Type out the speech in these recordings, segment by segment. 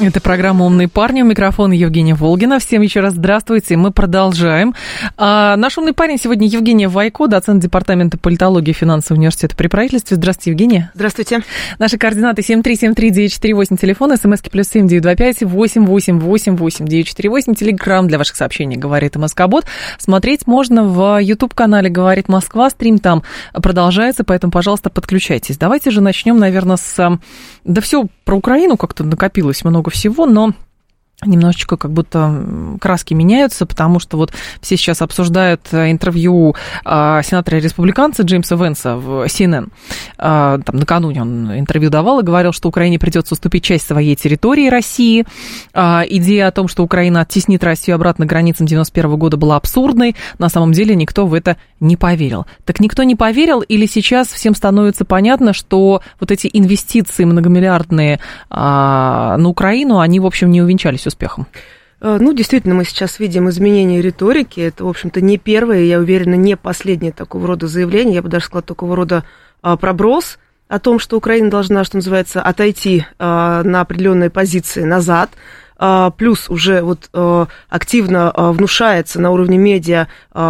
Это программа «Умные парни». У микрофона Евгения Волгина. Всем еще раз здравствуйте. Мы продолжаем. А, наш умный парень сегодня Евгения Вайко, доцент Департамента политологии и финансового университета при правительстве. Здравствуйте, Евгения. Здравствуйте. Наши координаты 7373948, телефон, смски плюс 7925 888 948, телеграмм для ваших сообщений, говорит МСК-бот. Смотреть можно в YouTube-канале «Говорит Москва», стрим там продолжается, поэтому, пожалуйста, подключайтесь. Давайте же начнем, наверное, с... Да все про Украину как-то накопилось много всего, но немножечко как будто краски меняются, потому что вот все сейчас обсуждают э, интервью э, сенатора-республиканца Джеймса Венса в CNN. Э, там накануне он интервью давал и говорил, что Украине придется уступить часть своей территории России. Э, идея о том, что Украина оттеснит Россию обратно к границам 91 года была абсурдной. На самом деле никто в это не поверил. Так никто не поверил или сейчас всем становится понятно, что вот эти инвестиции многомиллиардные на Украину, они, в общем, не увенчались успехом? Э, Ну, действительно, мы сейчас видим изменение риторики. Это, в общем-то, не первое, я уверена, не последнее такого рода заявление. Я бы даже сказала, такого рода а, проброс о том, что Украина должна, что называется, отойти а, на определенные позиции назад. А, Плюс уже вот а, активно а, внушается на уровне медиа,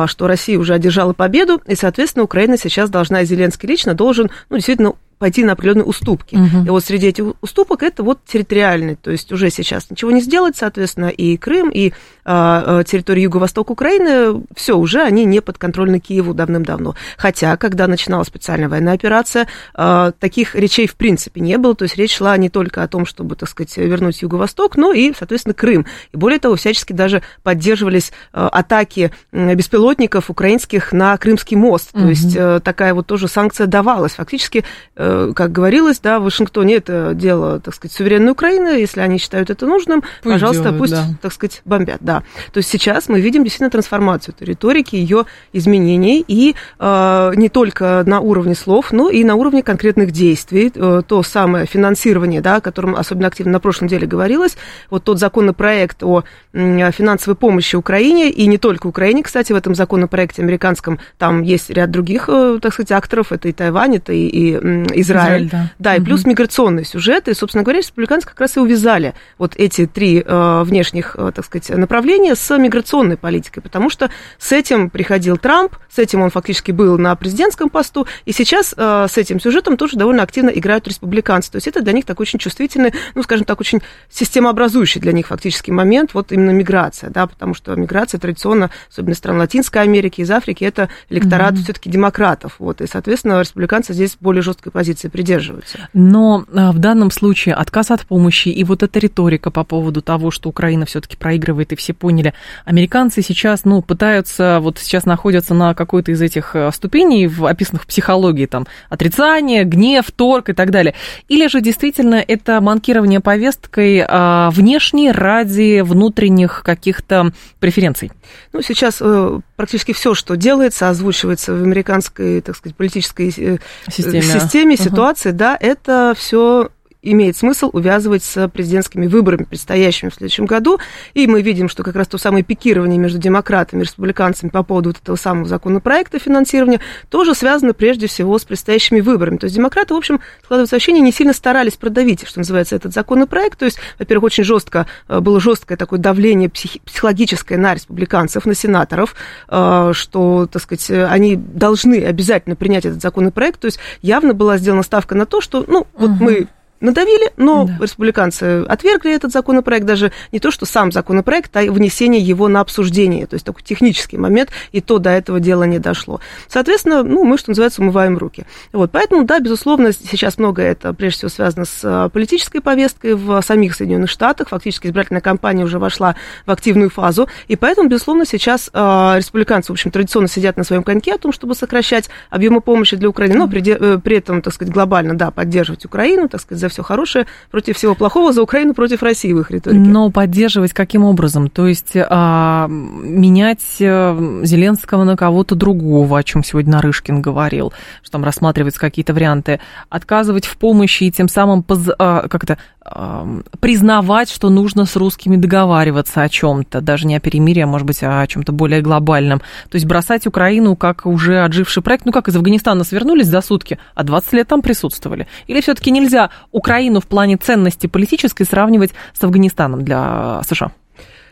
что Россия уже одержала победу, и, соответственно, Украина сейчас должна, Зеленский лично должен, ну, действительно, пойти на определенные уступки. Мгм. И вот среди этих уступок это вот территориальный, то есть уже сейчас ничего не сделать, соответственно, и Крым, и а, а, территория юго-восток Украины, все, уже они не подконтрольны Киеву давным-давно. Хотя, когда начиналась специальная военная операция, а, таких речей в принципе не было, то есть речь шла не только о том, чтобы, так сказать, вернуть юго-восток, но и, соответственно, Крым. И более того, всячески даже поддерживались атаки беспилотников украинских на Крымский мост, то Мгм. есть э, такая вот тоже санкция давалась. Фактически, э, как говорилось, да, в Вашингтоне это дело, так сказать, суверенной Украины, если они считают это нужным, Пусть пожалуйста, делают, пусть, да. так сказать, бомбят, да. То есть сейчас мы видим действительно трансформацию этой риторики, ее изменений, и э, не только на уровне слов, но и на уровне конкретных действий. Э, то самое финансирование, да, о котором особенно активно на прошлом деле говорилось, вот тот законопроект о м, финансовой помощи Украине, и не только Украине, кстати, в этом законопроекте американском, там есть ряд других, э, так сказать, акторов, это и Тайвань, это и, и, Израиль. Израиль, да. Да, и Мгм. плюс миграционные сюжеты. И, собственно говоря, республиканцы как раз и увязали вот эти три э, внешних, э, так сказать, направления с миграционной политикой, потому что с этим приходил Трамп, с этим он фактически был на президентском посту, и сейчас э, с этим сюжетом тоже довольно активно играют республиканцы. То есть это для них такой очень чувствительный, ну, скажем так, очень системообразующий для них фактически момент, вот именно миграция, да, потому что миграция традиционно, особенно из стран Латинской Америки, из Африки, это электорат Мгм. все-таки демократов, вот, и, соответственно, республиканцы здесь более жесткой позиции придерживаются. Но а, в данном случае отказ от помощи и вот эта риторика по поводу того, что Украина все-таки проигрывает, и все поняли, американцы сейчас, ну, пытаются, вот сейчас находятся на какой-то из этих э, ступеней, в, описанных в психологии, там, отрицание, гнев, торг и так далее. Или же действительно это манкирование повесткой а, внешней ради внутренних каких-то преференций? Ну, сейчас э, практически все, что делается, озвучивается в американской, так сказать, политической э, Системе. системе, Ага. ситуации, да, это все имеет смысл увязывать с президентскими выборами, предстоящими в следующем году. И мы видим, что как раз то самое пикирование между демократами и республиканцами по поводу вот этого самого законопроекта финансирования тоже связано прежде всего с предстоящими выборами. То есть демократы, в общем, складывается ощущение, не сильно старались продавить, что называется, этот законопроект. То есть, во-первых, очень жестко э, было жесткое такое давление психи- психологическое на республиканцев, на сенаторов, э, что, так сказать, они должны обязательно принять этот законопроект. То есть явно была сделана ставка на то, что, ну, вот Мгм. мы надавили, но да. республиканцы отвергли этот законопроект, даже не то, что сам законопроект, а внесение его на обсуждение, то есть такой технический момент, и то до этого дела не дошло. Соответственно, ну, мы, что называется, умываем руки. Вот, поэтому, да, безусловно, сейчас многое это, прежде всего, связано с а, политической повесткой в самих Соединенных Штатах, фактически избирательная кампания уже вошла в активную фазу, и поэтому, безусловно, сейчас э, республиканцы, в общем, традиционно сидят на своем коньке о том, чтобы сокращать объемы помощи для Украины, но при, э, при этом, так сказать, глобально, да, поддерживать Украину, так сказать, за все хорошее против всего плохого, за Украину против России в их риторике. Но поддерживать каким образом? То есть а, менять э, Зеленского на кого-то другого, о чем сегодня Нарышкин говорил, что там рассматриваются какие-то варианты, отказывать в помощи и тем самым поз, а, как-то признавать, что нужно с русскими договариваться о чем-то, даже не о перемирии, а может быть о чем-то более глобальном. То есть бросать Украину как уже отживший проект, ну как из Афганистана свернулись за сутки, а 20 лет там присутствовали. Или все-таки нельзя Украину в плане ценности политической сравнивать с Афганистаном для США?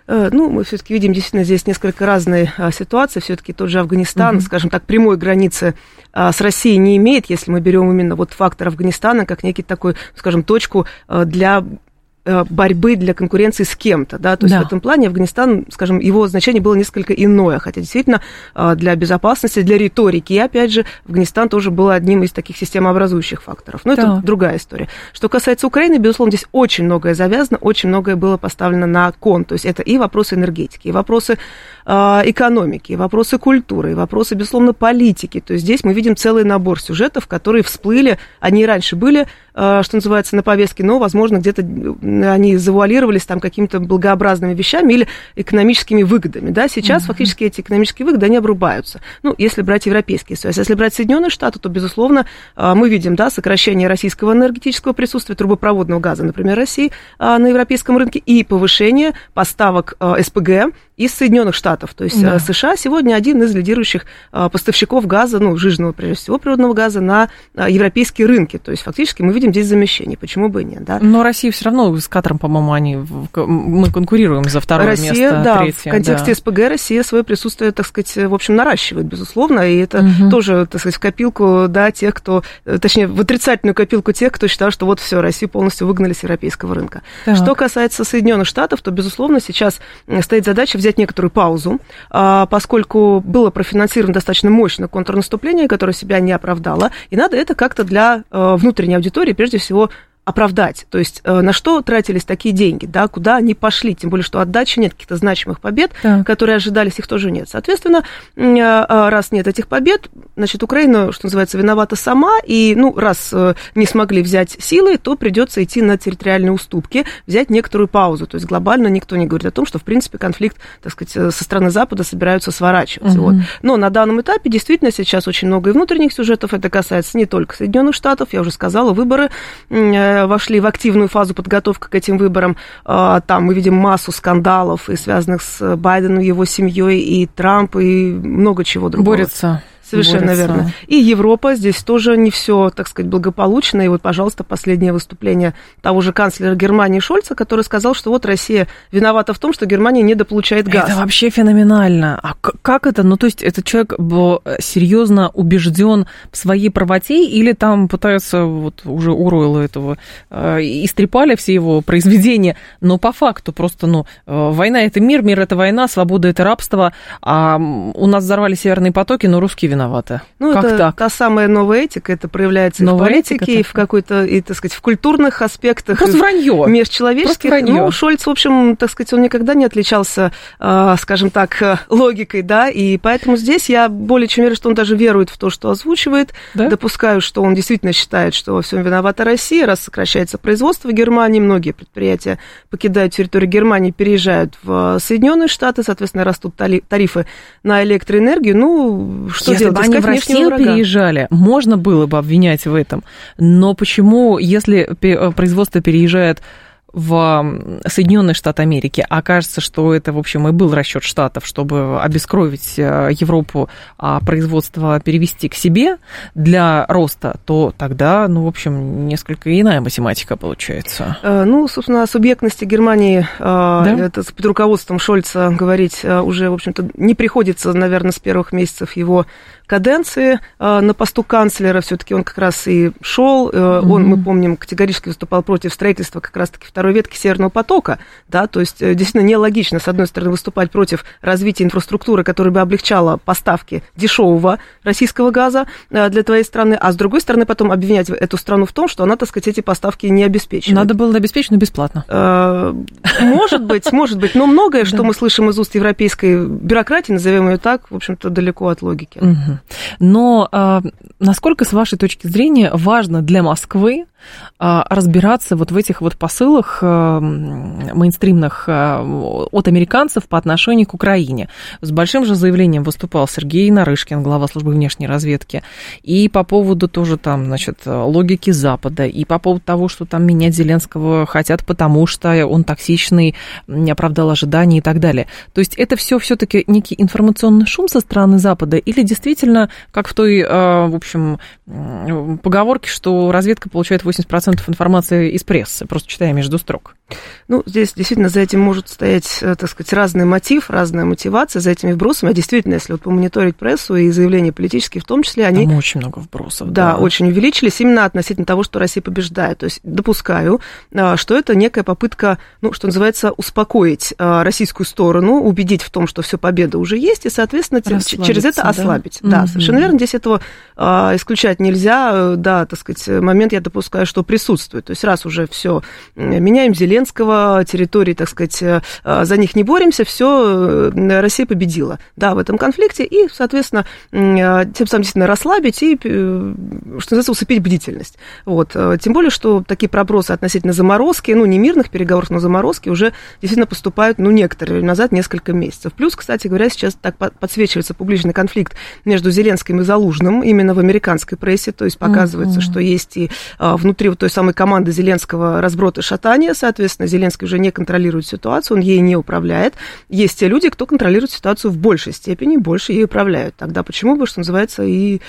Э, ну, мы все-таки видим действительно здесь несколько разные а, ситуации. Все-таки тот же Афганистан, угу. скажем так, прямой границы а, с Россией не имеет, если мы берем именно вот фактор Афганистана как некий такой, скажем, точку а, для борьбы для конкуренции с кем-то, да, то есть да. в этом плане Афганистан, скажем, его значение было несколько иное, хотя действительно э, для безопасности, для риторики, и опять же, Афганистан тоже был одним из таких системообразующих факторов, но да. это другая история. Что касается Украины, безусловно, здесь очень многое завязано, очень многое было поставлено на кон, то есть это и вопросы энергетики, и вопросы э, экономики, и вопросы культуры, и вопросы, безусловно, политики, то есть здесь мы видим целый набор сюжетов, которые всплыли, они и раньше были, что называется, на повестке, но, возможно, где-то они завуалировались там какими-то благообразными вещами или экономическими выгодами. Да? Сейчас mm-hmm. фактически эти экономические выгоды, они обрубаются. Ну, если брать Европейский Союз. Если брать Соединенные Штаты, то, безусловно, а, мы видим да, сокращение российского энергетического присутствия, трубопроводного газа, например, России а, на европейском рынке, и повышение поставок а, СПГ из Соединенных Штатов. То есть да. США сегодня один из лидирующих поставщиков газа, ну, жиженного, прежде всего, природного газа на европейские рынки. То есть фактически мы видим здесь замещение. Почему бы и нет? Да? Но Россия все равно с Катаром, по-моему, они, мы конкурируем за второе Россия, место, да, третье. в контексте да. СПГ Россия свое присутствие, так сказать, в общем, наращивает, безусловно, и это угу. тоже, так сказать, в копилку, да, тех, кто, точнее, в отрицательную копилку тех, кто считал, что вот все, Россию полностью выгнали с европейского рынка. Так. Что касается Соединенных Штатов, то, безусловно, сейчас стоит задача взять некоторую паузу, а, поскольку было профинансировано достаточно мощное контрнаступление, которое себя не оправдало, и надо это как-то для э, внутренней аудитории, прежде всего, оправдать. То есть э, на что тратились такие деньги, да, куда они пошли, тем более, что отдачи нет, каких-то значимых побед, так. которые ожидались, их тоже нет. Соответственно, э, э, раз нет этих побед, значит, Украина, что называется, виновата сама, и, ну, раз не смогли взять силы, то придется идти на территориальные уступки, взять некоторую паузу. То есть глобально никто не говорит о том, что, в принципе, конфликт, так сказать, со стороны Запада собираются сворачивать. Угу. Вот. Но на данном этапе действительно сейчас очень много и внутренних сюжетов, это касается не только Соединенных Штатов, я уже сказала, выборы вошли в активную фазу подготовки к этим выборам. А, там мы видим массу скандалов, и связанных с Байденом, его семьей, и Трамп, и много чего другого. Борются. Совершенно борется. верно. И Европа здесь тоже не все, так сказать, благополучно. И вот, пожалуйста, последнее выступление того же канцлера Германии Шольца, который сказал, что вот Россия виновата в том, что Германия недополучает газ. Это вообще феноменально. А как это? Ну, то есть этот человек был серьезно убежден в своей правоте или там пытаются, вот уже Уруэлла этого э, истрепали все его произведения, но по факту просто, ну, э, война это мир, мир это война, свобода это рабство, а у нас взорвали северные потоки, но русские виновата. Ну, как это так? та самая новая этика, это проявляется новая и в политике, и в какой-то, и, так сказать, в культурных аспектах. Просто вранье. Межчеловеческих. Просто вранье. Ну, Шольц, в общем, так сказать, он никогда не отличался, а, скажем так, логикой, да, и поэтому здесь я более чем верю, что он даже верует в то, что озвучивает. Да? Допускаю, что он действительно считает, что во всем виновата Россия, раз сокращается производство в Германии, многие предприятия покидают территорию Германии, переезжают в Соединенные Штаты, соответственно, растут тарифы на электроэнергию. Ну, что делать? Если бы они в Россию врага. переезжали, можно было бы обвинять в этом. Но почему, если э, производство переезжает в Соединенные Штаты Америки, а кажется, что это, в общем, и был расчет Штатов, чтобы обескровить э, Европу, а производство перевести к себе для роста, то тогда, ну, в общем, несколько иная математика получается. Э, ну, собственно, о субъектности Германии э, да? это под руководством Шольца говорить уже, в общем-то, не приходится, наверное, с первых месяцев его каденции э, на посту канцлера, все-таки он как раз и шел, mm-hmm. он, мы помним, категорически выступал против строительства как раз-таки второй ветки Северного потока, да, то есть э, действительно нелогично, с одной стороны, выступать против развития инфраструктуры, которая бы облегчала поставки дешевого российского газа для твоей страны, а с другой стороны потом обвинять эту страну в том, что она, так сказать, эти поставки не обеспечивает. Надо было обеспечить, но бесплатно. Может быть, может быть, но многое, что мы слышим из уст европейской бюрократии, назовем ее так, в общем-то, далеко от логики. Но а, насколько, с вашей точки зрения, важно для Москвы разбираться вот в этих вот посылах а, мейнстримных а, от американцев по отношению к Украине. С большим же заявлением выступал Сергей Нарышкин, глава службы внешней разведки, и по поводу тоже там, значит, логики Запада, и по поводу того, что там менять Зеленского хотят, потому что он токсичный, не оправдал ожиданий и так далее. То есть это все все-таки некий информационный шум со стороны Запада, или действительно, как в той, в общем, поговорке, что разведка получает 8 80% информации из прессы, просто читая между строк. Ну, здесь действительно за этим может стоять, э, так сказать, разный мотив, разная мотивация за этими вбросами. А действительно, если вот помониторить прессу и заявления политические в том числе, они... Там очень много вбросов. Да, да, очень увеличились именно относительно того, что Россия побеждает. То есть допускаю, э, что это некая попытка, ну, что называется, успокоить э, российскую сторону, убедить в том, что все победа уже есть, и, соответственно, через это ослабить. Да, да совершенно верно. Здесь этого исключать нельзя. Да, так сказать, момент я допускаю, что присутствует. То есть раз уже все меняем Зеленского, территории, так сказать, э, за них не боремся, все, э, Россия победила, да, в этом конфликте, и, соответственно, э, тем самым действительно расслабить и, что называется, усыпить бдительность. Вот. Тем более, что такие пробросы относительно заморозки, ну, не мирных переговоров, но заморозки уже действительно поступают, ну, некоторые назад, несколько месяцев. Плюс, кстати говоря, сейчас так подсвечивается публичный конфликт между Зеленским и Залужным именно в американской прессе, то есть показывается, mm-hmm. что есть и внутри вот той самой команды Зеленского разброты шатания, соответственно, Зеленский уже не контролирует ситуацию, он ей не управляет. Есть те люди, кто контролирует ситуацию в большей степени, больше ей управляют. Тогда почему бы, что называется, и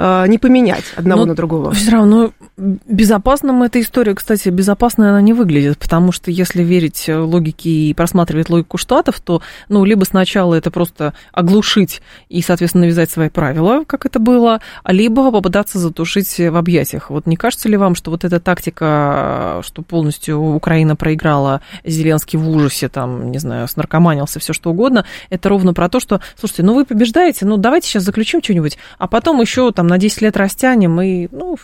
не поменять одного Но на другого. Все равно безопасным эта история, кстати, безопасной она не выглядит, потому что если верить логике и просматривать логику штатов, то, ну, либо сначала это просто оглушить и, соответственно, навязать свои правила, как это было, либо попытаться затушить в объятиях. Вот не кажется ли вам, что вот эта тактика, что полностью Украина проиграла, Зеленский в ужасе, там, не знаю, снаркоманился, все что угодно, это ровно про то, что, слушайте, ну вы побеждаете, ну давайте сейчас заключим что-нибудь, а потом еще там на 10 лет растянем, и ну,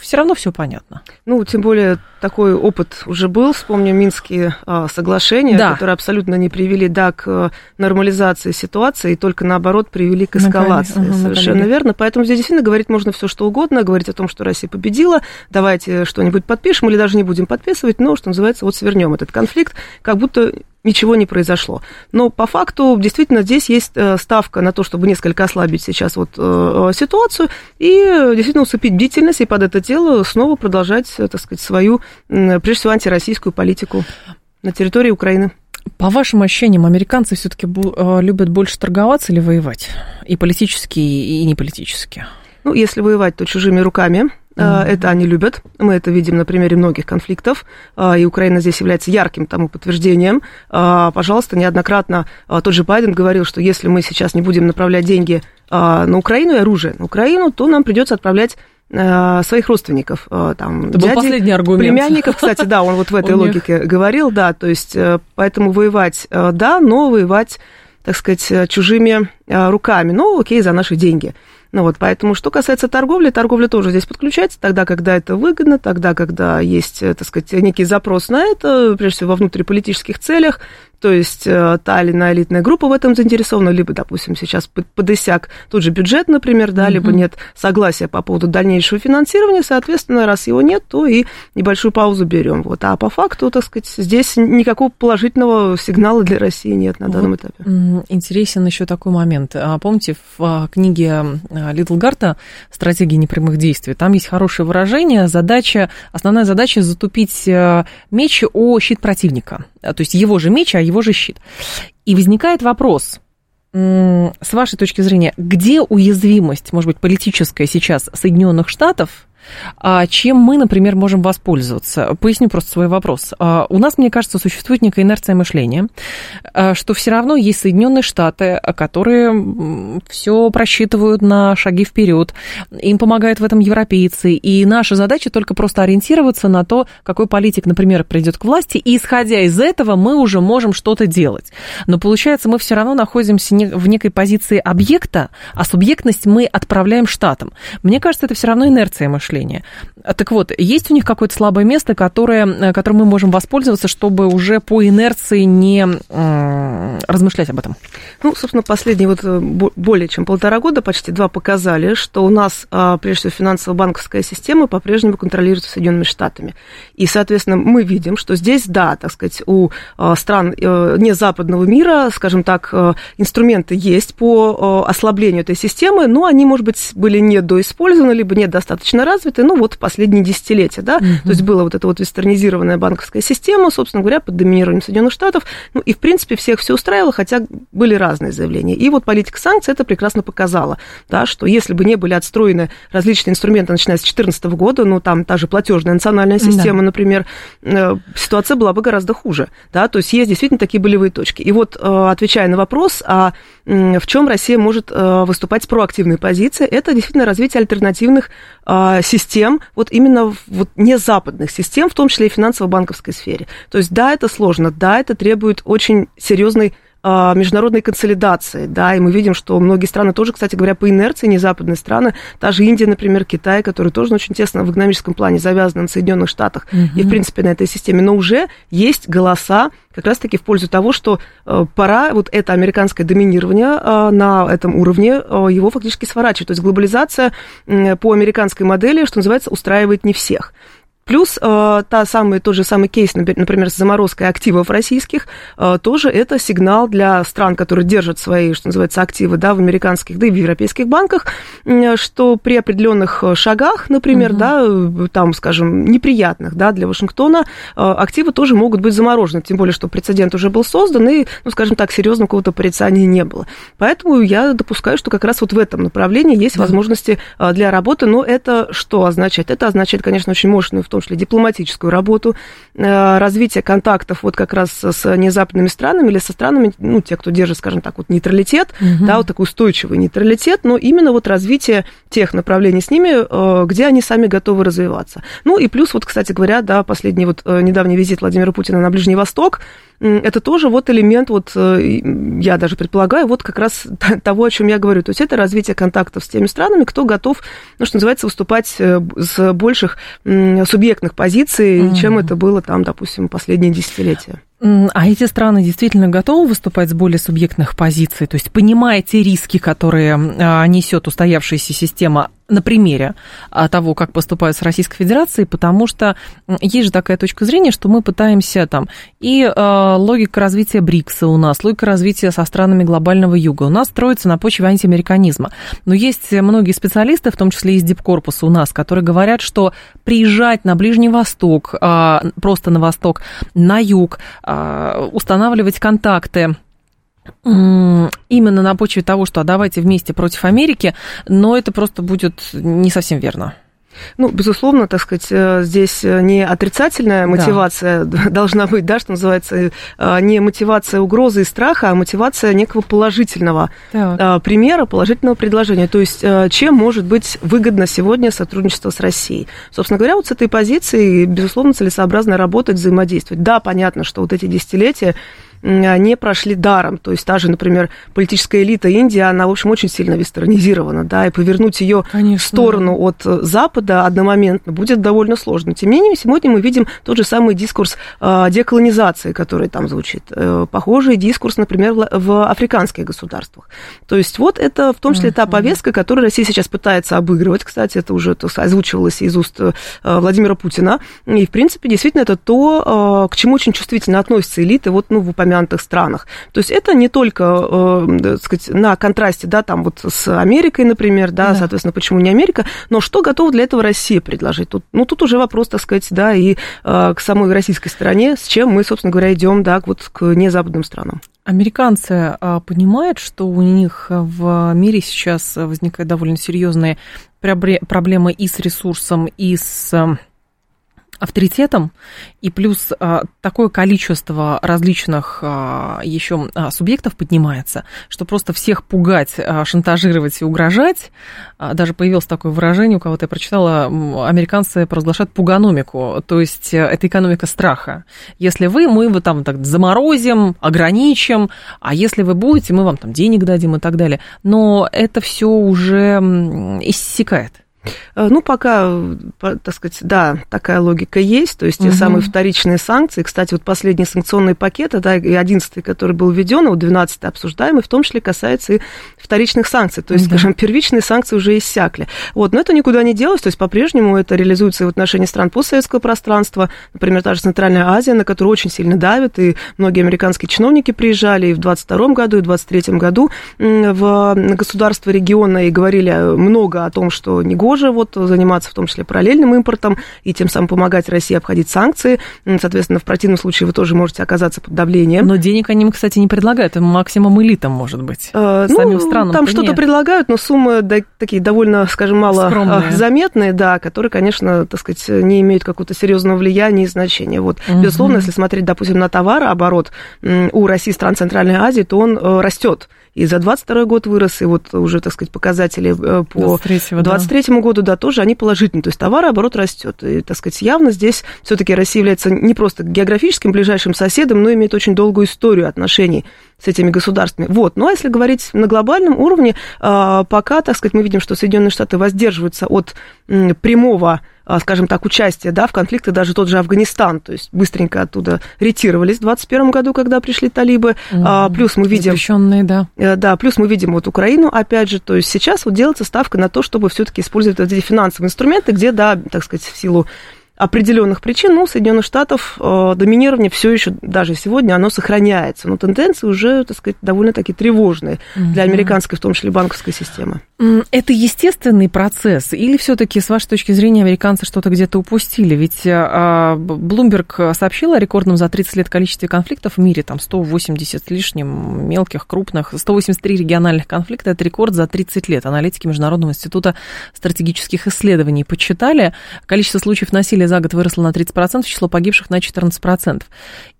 все равно все понятно. Ну, тем более такой опыт уже был, вспомню Минские а, соглашения, да. которые абсолютно не привели, да, к нормализации ситуации, и только наоборот привели к эскалации. Угу, Совершенно наконец. верно. Поэтому здесь действительно говорить можно все что угодно, говорить о том, что Россия победила, давайте что-нибудь подпишем или даже не будем подписывать, но, что называется, вот свернем этот конфликт, как будто ничего не произошло. Но по факту действительно здесь есть э, ставка на то, чтобы несколько ослабить сейчас вот э, ситуацию и действительно усыпить бдительность и под это дело снова продолжать, э, так сказать, свою, прежде всего, антироссийскую политику на территории Украины. По вашим ощущениям, американцы все-таки любят больше торговаться или воевать? И политически, и не политически? Ну, если воевать, то чужими руками, Mm-hmm. Это они любят. Мы это видим на примере многих конфликтов. А, и Украина здесь является ярким тому подтверждением. А, пожалуйста, неоднократно тот же Байден говорил, что если мы сейчас не будем направлять деньги на Украину и оружие на Украину, то нам придется отправлять своих родственников, там, Это дяди, был последний аргумент. племянников, кстати, да, он вот в этой логике говорил, да, то есть э, поэтому воевать, э, да, но воевать, так сказать, чужими э, руками, ну, окей, за наши деньги. Ну вот, поэтому, что касается торговли, торговля тоже здесь подключается. Тогда, когда это выгодно, тогда, когда есть, э, так сказать, некий запрос на это, прежде всего, во внутриполитических целях, то есть э, та или иная элитная группа в этом заинтересована, либо, допустим, сейчас подысяк тот же бюджет, например, да, либо нет согласия по поводу дальнейшего финансирования, соответственно, раз его нет, то и небольшую паузу берем. Вот. А по факту, так сказать, здесь никакого положительного сигнала для России нет на данном этапе. Интересен еще такой момент. А помните, в а, книге Литл Гарта «Стратегия непрямых действий» там есть хорошее выражение, задача, основная задача затупить э, меч о щит противника. То есть его же меч, а его же щит. И возникает вопрос, с вашей точки зрения, где уязвимость, может быть, политическая сейчас Соединенных Штатов а чем мы, например, можем воспользоваться? Поясню просто свой вопрос. А, у нас, мне кажется, существует некая инерция мышления, а, что все равно есть Соединенные Штаты, которые все просчитывают на шаги вперед, им помогают в этом европейцы, и наша задача только просто ориентироваться на то, какой политик, например, придет к власти, и исходя из этого мы уже можем что-то делать. Но получается, мы все равно находимся в некой позиции объекта, а субъектность мы отправляем штатам. Мне кажется, это все равно инерция мышления мышления. Так вот, есть у них какое-то слабое место, которое, э, которым мы можем воспользоваться, чтобы уже по инерции не размышлять об этом? Ну, собственно, последние вот э, более чем полтора года, почти два, показали, что у нас, а, прежде всего, финансово-банковская система по-прежнему контролируется Соединенными Штатами. И, соответственно, мы видим, что здесь, да, так сказать, у а, стран э, не западного мира, скажем так, инструменты есть по ослаблению этой системы, но они, может быть, были недоиспользованы, либо недостаточно развиты, ну, вот в последние десятилетия, да, угу. то есть была вот эта вот вестернизированная банковская система, собственно говоря, под доминированием Соединенных Штатов, ну, и, в принципе, всех все устраивало, хотя были разные заявления. И вот политика санкций это прекрасно показала, да, что если бы не были отстроены различные инструменты, начиная с 2014 года, ну, там та же платежная национальная система, да. например, э, ситуация была бы гораздо хуже, да, то есть есть действительно такие болевые точки. И вот, э, отвечая на вопрос, а в чем Россия может э, выступать с проактивной позиции, это действительно развитие альтернативных систем, вот именно вот не западных систем, в том числе и финансово-банковской сфере. То есть да, это сложно, да, это требует очень серьезной а, международной консолидации, да, и мы видим, что многие страны тоже, кстати говоря, по инерции, не западные страны, та же Индия, например, Китай, которые тоже очень тесно в экономическом плане завязаны на Соединенных Штатах угу. и, в принципе, на этой системе, но уже есть голоса как раз-таки в пользу того, что э, пора вот это американское доминирование э, на этом уровне э, его фактически сворачивать. То есть глобализация по американской модели, что называется, устраивает не всех. Плюс э, та самый, тот же самый кейс, например, с заморозкой активов российских, э, тоже это сигнал для стран, которые держат свои, что называется, активы да, в американских, да и в европейских банках, э, что при определенных шагах, например, угу. да, там, скажем, неприятных да, для Вашингтона, э, активы тоже могут быть заморожены, тем более, что прецедент уже был создан, и, ну, скажем так, серьезного какого-то порицания не было. Поэтому я допускаю, что как раз вот в этом направлении есть да. возможности э, для работы, но это что означает? Это означает, конечно, очень мощную в том числе дипломатическую работу, э, развитие контактов вот как раз с незападными странами или со странами, ну, те, кто держит, скажем так, вот нейтралитет, угу. да, вот такой устойчивый нейтралитет, но именно вот развитие тех направлений с ними, э, где они сами готовы развиваться. Ну и плюс вот, кстати говоря, да, последний вот э, недавний визит Владимира Путина на Ближний Восток, это тоже вот элемент, вот я даже предполагаю, вот как раз того, о чем я говорю. То есть это развитие контактов с теми странами, кто готов, ну, что называется, выступать с больших субъектных позиций, mm-hmm. чем это было там, допустим, последние десятилетия. А эти страны действительно готовы выступать с более субъектных позиций, то есть понимая те риски, которые а, несет устоявшаяся система на примере а, того, как поступают с Российской Федерацией, потому что есть же такая точка зрения, что мы пытаемся там и э, логика развития БРИКСа у нас, логика развития со странами глобального юга у нас строится на почве антиамериканизма. Но есть многие специалисты, в том числе из Дипкорпуса у нас, которые говорят, что приезжать на Ближний Восток, э, просто на Восток, на юг, устанавливать контакты именно на почве того, что а давайте вместе против Америки, но это просто будет не совсем верно. Ну, безусловно, так сказать, э, здесь не отрицательная мотивация да. должна быть, да, что называется, э, не мотивация угрозы и страха, а мотивация некого положительного так. Э, примера, положительного предложения. То есть, чем может быть выгодно сегодня сотрудничество с Россией? Собственно говоря, вот с этой позиции, безусловно, целесообразно работать, взаимодействовать. Да, понятно, что вот эти десятилетия не прошли даром. То есть та же, например, политическая элита Индии, она, в общем, очень сильно вестернизирована, да, и повернуть ее в сторону от Запада одномоментно будет довольно сложно. Тем не менее, сегодня мы видим тот же самый дискурс э, деколонизации, который там звучит. Э, похожий дискурс, например, в африканских государствах. То есть вот это в том числе та повестка, которую Россия сейчас пытается обыгрывать. Кстати, это уже озвучивалось из уст э, Владимира Путина. И, в принципе, действительно, это то, к чему очень чувствительно относятся элиты вот, ну, в упомянутых странах. То есть это не только, так сказать, на контрасте, да, там вот с Америкой, например, да, да, соответственно, почему не Америка, но что готова для этого Россия предложить? Тут, ну, тут уже вопрос, так сказать, да, и э, к самой российской стороне, с чем мы, собственно говоря, идем, да, вот к незападным странам. Американцы а, понимают, что у них в мире сейчас возникают довольно серьезные проблемы и с ресурсом, и с авторитетом, и плюс а, такое количество различных а, еще а, субъектов поднимается, что просто всех пугать, шантажировать и угрожать, даже появилось такое выражение, у кого-то я прочитала, американцы провозглашают пуганомику, то есть э, это экономика страха. Если вы, мы его там так заморозим, ограничим, а если вы будете, мы вам там денег дадим и так далее. Но это все уже иссякает. Э, ну, пока, так сказать, да, такая логика есть, то есть те угу. самые вторичные санкции. Кстати, вот последний санкционный пакет, да, и одиннадцатый, который был введен, а вот двенадцатый обсуждаемый, в том числе касается и вторичных санкций. То есть, да. скажем, первичные санкции уже иссякли. Вот, но это никуда не делось, то есть по-прежнему это реализуется и в отношении стран постсоветского пространства, например, та же Центральная Азия, на которую очень сильно давят, и многие американские чиновники приезжали и в 22 году, и в 23 году в государство региона и говорили много о том, что не год тоже вот заниматься в том числе параллельным импортом и тем самым помогать России обходить санкции. Соответственно, в противном случае вы тоже можете оказаться под давлением. Но денег они, кстати, не предлагают. Максимум элитам, может быть. Э, Самим ну, странам. Там что-то предлагают, но суммы да, такие довольно, скажем, мало Скромные. заметные, да, которые, конечно, так сказать, не имеют какого-то серьезного влияния и значения. Вот, угу. безусловно, если смотреть, допустим, на товарооборот у России стран Центральной Азии, то он э, растет и за 22 год вырос, и вот уже, так сказать, показатели э, по 23, 23 да. году, да, тоже они положительные. То есть товарооборот растет. И, так сказать, явно здесь все-таки Россия является не просто географическим ближайшим соседом, но имеет очень долгую историю отношений с этими государствами. Вот. Ну, а если говорить на глобальном уровне, а, пока, так сказать, мы видим, что Соединенные Штаты воздерживаются от прямого скажем так, участия да, в конфликты, даже тот же Афганистан, то есть быстренько оттуда ретировались в 2021 году, когда пришли талибы, mm плюс мы видим... Запрещенные, да. Э, да, плюс мы видим вот Украину, опять же, то есть сейчас вот делается ставка на то, чтобы все-таки использовать вот эти финансовые инструменты, где, да, так сказать, в силу определенных причин, ну, Соединенных Штатов э, доминирование все еще, даже сегодня, оно сохраняется. Но тенденции уже, так сказать, довольно-таки тревожные угу. для американской, в том числе банковской системы. Это естественный процесс? Или все-таки, с вашей точки зрения, американцы что-то где-то упустили? Ведь Блумберг э, сообщил о рекордном за 30 лет количестве конфликтов в мире, там 180 с лишним мелких, крупных, 183 региональных конфликта, это рекорд за 30 лет. Аналитики Международного института стратегических исследований подсчитали. Количество случаев насилия за год выросло на 30%, число погибших на 14%.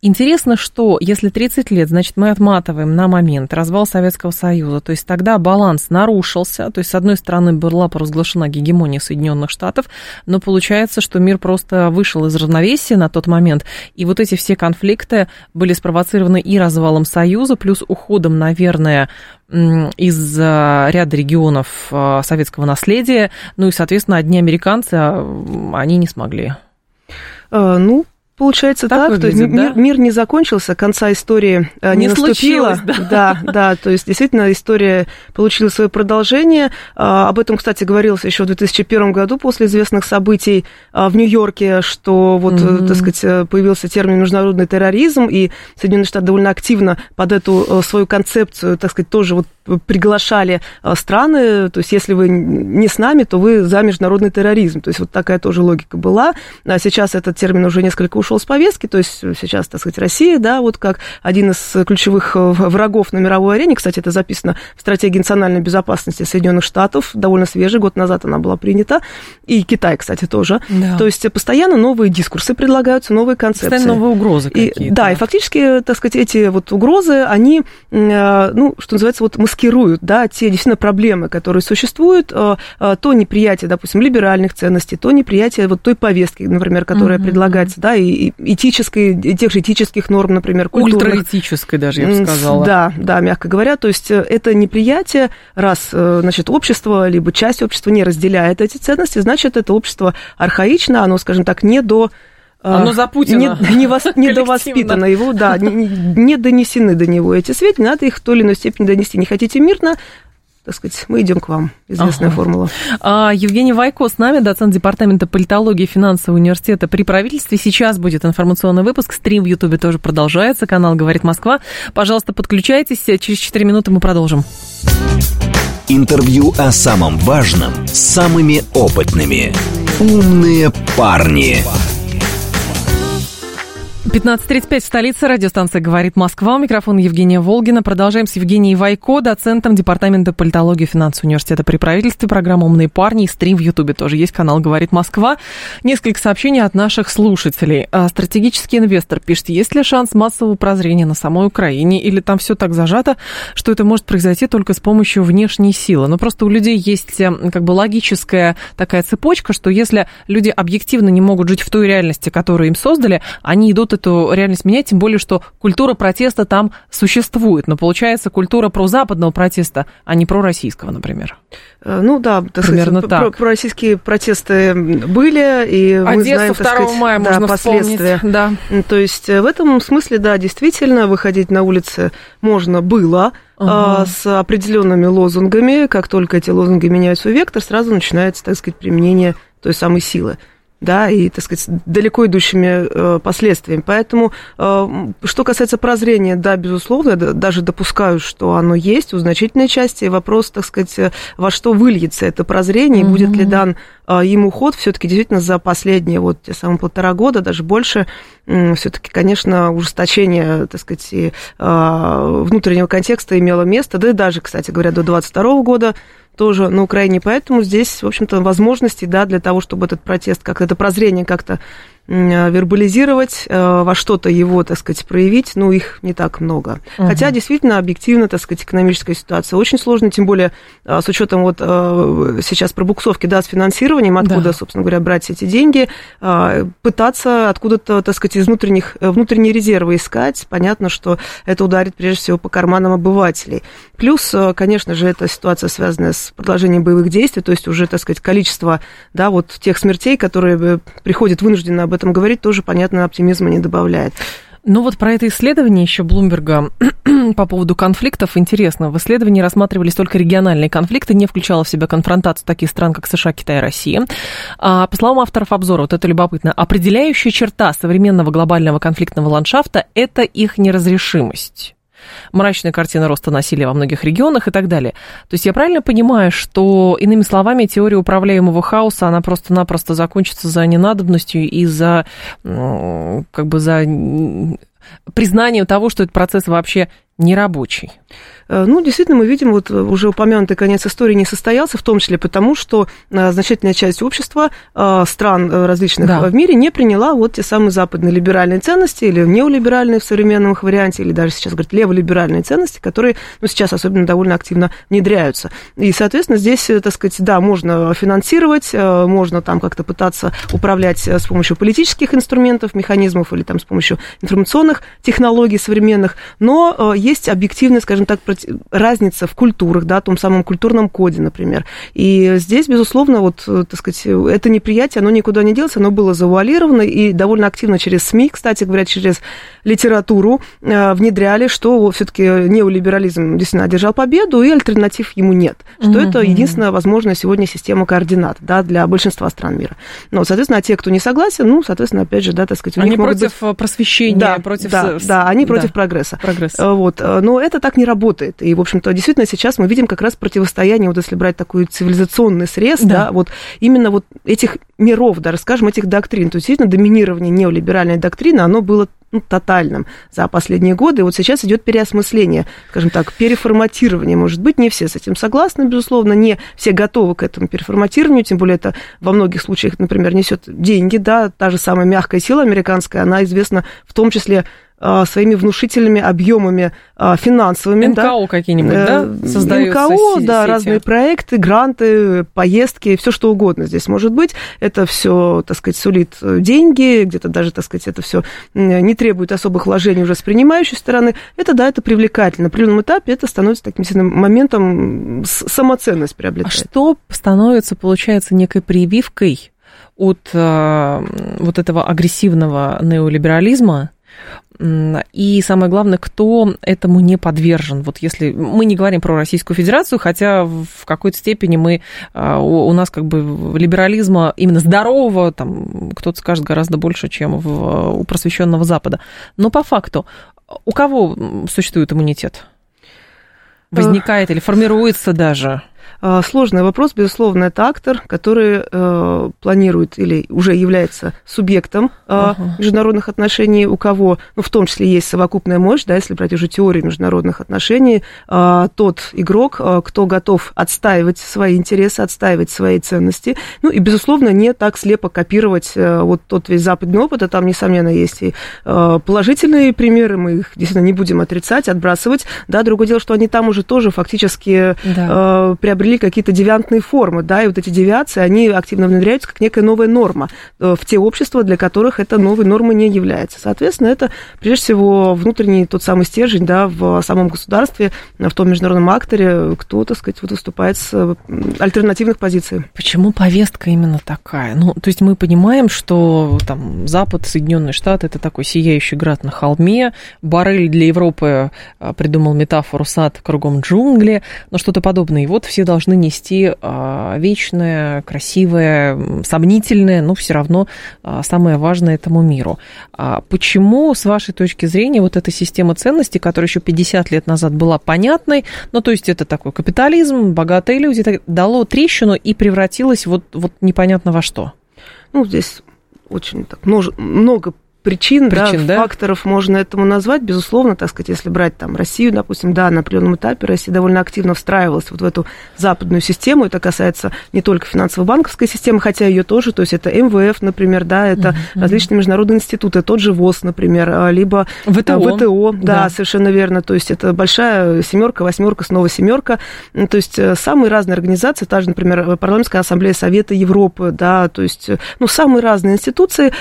Интересно, что если 30 лет, значит, мы отматываем на момент развал Советского Союза, то есть тогда баланс нарушился, то есть, с одной стороны, была провозглашена гегемония Соединенных Штатов, но получается, что мир просто вышел из равновесия на тот момент, и вот эти все конфликты были спровоцированы и развалом Союза, плюс уходом, наверное, из ряда регионов а, советского наследия, ну и, соответственно, одни американцы, а, они не смогли. А, ну, Получается так, так выглядит, то есть да? мир, мир не закончился, конца истории э, не, не наступило. Да. да, да, то есть действительно история получила свое продолжение. А, об этом, кстати, говорилось еще в 2001 году после известных событий а, в Нью-Йорке, что вот, mm-hmm. так сказать, э, появился термин международный терроризм, и Соединенные Штаты довольно активно под эту свою концепцию, так сказать, тоже вот приглашали страны, то есть если вы не с нами, то вы за международный терроризм. То есть вот такая тоже логика была. А сейчас этот термин уже несколько ушел с повестки, то есть сейчас, так сказать, Россия, да, вот как один из ключевых э, врагов на мировой арене, кстати, это записано в стратегии национальной безопасности Соединенных Штатов, довольно свежий, год назад она была принята, и Китай, кстати, тоже. Да. То есть постоянно новые дискурсы предлагаются, новые концепции. Постоянно новые угрозы какие-то. И, да, и фактически, так сказать, эти вот угрозы, они, э, ну, что называется, вот маскируют, да, те действительно проблемы, которые существуют, э, то неприятие, допустим, либеральных ценностей, то неприятие вот той повестки, например, которая угу. предлагается, да, и этической, тех же этических норм, например, культурных. Ультраэтической даже, я бы сказала. Да, да, мягко говоря. То есть это неприятие, раз, значит, общество, либо часть общества не разделяет эти ценности, значит, это общество архаично, оно, скажем так, не до оно за Путина. Не, не, вос, не довоспитано его, да, не, не донесены до него эти сведения, надо их в той или иной степени донести. Не хотите мирно, так сказать, мы идем к вам. Известная ага. формула. А, Евгений Вайко с нами, доцент Департамента политологии и финансового университета при правительстве. Сейчас будет информационный выпуск. Стрим в Ютубе тоже продолжается. Канал «Говорит Москва». Пожалуйста, подключайтесь. Через 4 минуты мы продолжим. Интервью о самом важном с самыми опытными. «Умные парни». 15.35 в столице. Радиостанция «Говорит Москва». У микрофона Евгения Волгина. Продолжаем с Евгенией Вайко, доцентом Департамента политологии и финансового университета при правительстве. Программа «Умные парни» и стрим в Ютубе тоже есть. Канал «Говорит Москва». Несколько сообщений от наших слушателей. А, стратегический инвестор пишет, есть ли шанс массового прозрения на самой Украине или там все так зажато, что это может произойти только с помощью внешней силы. Но просто у людей есть э, как бы логическая такая цепочка, что если люди объективно не могут жить в той реальности, которую им создали, они идут эту реальность менять, тем более, что культура протеста там существует. Но получается культура про западного протеста, а не про российского, например. Э, ну да, так Примерно сказать, так. Про, российские протесты были, и Одессу мы знаем, 2 сказать, мая да, можно последствия. Да. То есть э, в этом смысле, да, действительно, выходить на улицы можно было, Uh-huh. с определенными лозунгами. Как только эти лозунги меняют свой вектор, сразу начинается, так сказать, применение той самой силы да, и, так сказать, далеко идущими э, последствиями. Поэтому, э, что касается прозрения, да, безусловно, я даже допускаю, что оно есть у значительной части. Вопрос, так сказать, э, во что выльется это прозрение, mm-hmm. будет ли дан ему ход все-таки действительно за последние вот те самые полтора года, даже больше, все-таки, конечно, ужесточение, так сказать, и, внутреннего контекста имело место, да и даже, кстати говоря, до 2022 года тоже на Украине. Поэтому здесь, в общем-то, возможности, да, для того, чтобы этот протест, как это прозрение как-то вербализировать, э, во что-то его, так сказать, проявить, ну, их не так много. Угу. Хотя, действительно, объективно, так сказать, экономическая ситуация очень сложная, тем более э, с учетом вот сейчас пробуксовки, да, с финансированием, откуда, да. собственно говоря, брать эти деньги, пытаться откуда-то, так сказать, из внутренних, внутренние резервы искать, понятно, что это ударит прежде всего по карманам обывателей. Плюс, конечно же, эта ситуация связана с продолжением боевых действий, то есть уже, так сказать, количество, да, вот тех смертей, которые приходят вынужденно об этом говорить, тоже, понятно, оптимизма не добавляет. Ну вот про это исследование еще Блумберга по поводу конфликтов интересно. В исследовании рассматривались только региональные конфликты, не включало в себя конфронтацию таких стран, как США, Китай Россия. А, по словам авторов обзора, вот это любопытно, определяющая черта современного глобального конфликтного ландшафта – это их неразрешимость мрачная картина роста насилия во многих регионах и так далее. То есть я правильно понимаю, что, иными словами, теория управляемого хаоса, она просто-напросто закончится за ненадобностью и за, как бы за признанием того, что этот процесс вообще нерабочий? Э, ну, действительно, мы видим, вот уже упомянутый конец истории не состоялся, в том числе потому, что э, значительная часть общества э, стран различных да. в мире не приняла вот те самые западные либеральные ценности или неолиберальные в современном их варианте, или даже сейчас, говорят, леволиберальные ценности, которые, ну, сейчас особенно довольно активно внедряются. И, соответственно, здесь, так сказать, да, можно финансировать, можно там как-то пытаться управлять с помощью политических инструментов, механизмов или там с помощью информационных технологий современных, но есть объективная, скажем так, разница в культурах, да, в том самом культурном коде, например. И здесь, безусловно, вот, э, так сказать, это неприятие, оно никуда не делось, оно было завуалировано и довольно активно через СМИ, кстати говоря, через литературу э, внедряли, что все-таки неолиберализм действительно одержал победу, и альтернатив ему нет. Что mm-hmm. это единственная возможная сегодня система координат да, для большинства стран мира. Но, соответственно, те, кто не согласен, ну, соответственно, опять же, да, так сказать, у они них против быть... просвещения, да, против... Да, да, они против да. прогресса. Прогресс. Вот. Но это так не работает работает. И, в общем-то, действительно сейчас мы видим как раз противостояние, вот если брать такой цивилизационный срез, да, да вот именно вот этих миров, да, расскажем, этих доктрин. То есть, действительно, доминирование неолиберальной доктрины, оно было ну, тотальным за последние годы. И вот сейчас идет переосмысление, скажем так, переформатирование. Может быть, не все с этим согласны, безусловно, не все готовы к этому переформатированию, тем более это во многих случаях, например, несет деньги, да, та же самая мягкая сила американская, она известна в том числе своими внушительными объемами а, финансовыми. НКО да? какие-нибудь, да, э, создаются НКО, да, сети. разные проекты, гранты, поездки, все что угодно здесь может быть. Это все, так сказать, сулит деньги, где-то даже, так сказать, это все не требует особых вложений уже с принимающей стороны. Это, да, это привлекательно. На определенном этапе это становится таким моментом самоценность приобретает. А что становится, получается, некой прививкой от э, вот этого агрессивного неолиберализма, и самое главное, кто этому не подвержен. Вот если мы не говорим про Российскую Федерацию, хотя в какой-то степени мы э, у нас как бы либерализма именно здорового, там кто-то скажет гораздо больше, чем в, у просвещенного Запада. Но по факту у кого существует иммунитет? Возникает или формируется даже? А, сложный вопрос, безусловно, это актор, который э, планирует или уже является субъектом э, uh-huh. международных отношений, у кого, ну, в том числе, есть совокупная мощь, да, если брать уже теорию международных отношений, э, тот игрок, э, кто готов отстаивать свои интересы, отстаивать свои ценности, ну, и, безусловно, не так слепо копировать э, вот тот весь западный опыт, а там, несомненно, есть и э, положительные примеры, мы их действительно не будем отрицать, отбрасывать, да, другое дело, что они там уже тоже фактически да. э, приобрели приобрели какие-то девиантные формы, да, и вот эти девиации, они активно внедряются как некая новая норма э, в те общества, для которых это новой нормой не является. Соответственно, это, прежде всего, внутренний тот самый стержень, да, в самом государстве, в том международном акторе, кто, так сказать, вот выступает с альтернативных позиций. Почему повестка именно такая? Ну, то есть мы понимаем, что там Запад, Соединенные Штаты, это такой сияющий град на холме, Барель для Европы э, придумал метафору сад кругом джунгли, но что-то подобное. И вот все должны должны нести а, вечное, красивое, сомнительное, но все равно а, самое важное этому миру. А почему, с вашей точки зрения, вот эта система ценностей, которая еще 50 лет назад была понятной, ну, то есть это такой капитализм, богатые люди, дало трещину и превратилось вот, вот непонятно во что? Ну, здесь очень так, много причин, причин да, да, факторов можно этому назвать. Безусловно, так сказать, если брать там Россию, допустим, да, на определенном этапе Россия довольно активно встраивалась вот в эту западную систему. Это касается не только финансово-банковской системы, хотя ее тоже, то есть это МВФ, например, да, это mm-hmm. различные международные институты, тот же ВОЗ, например, а, либо ВТО, ВТО да, да, совершенно верно. То есть это большая семерка, восьмерка, снова семерка. То есть э, самые разные организации, та же, например, парламентская ассамблея Совета Европы, да, то есть, э, ну, самые разные институции,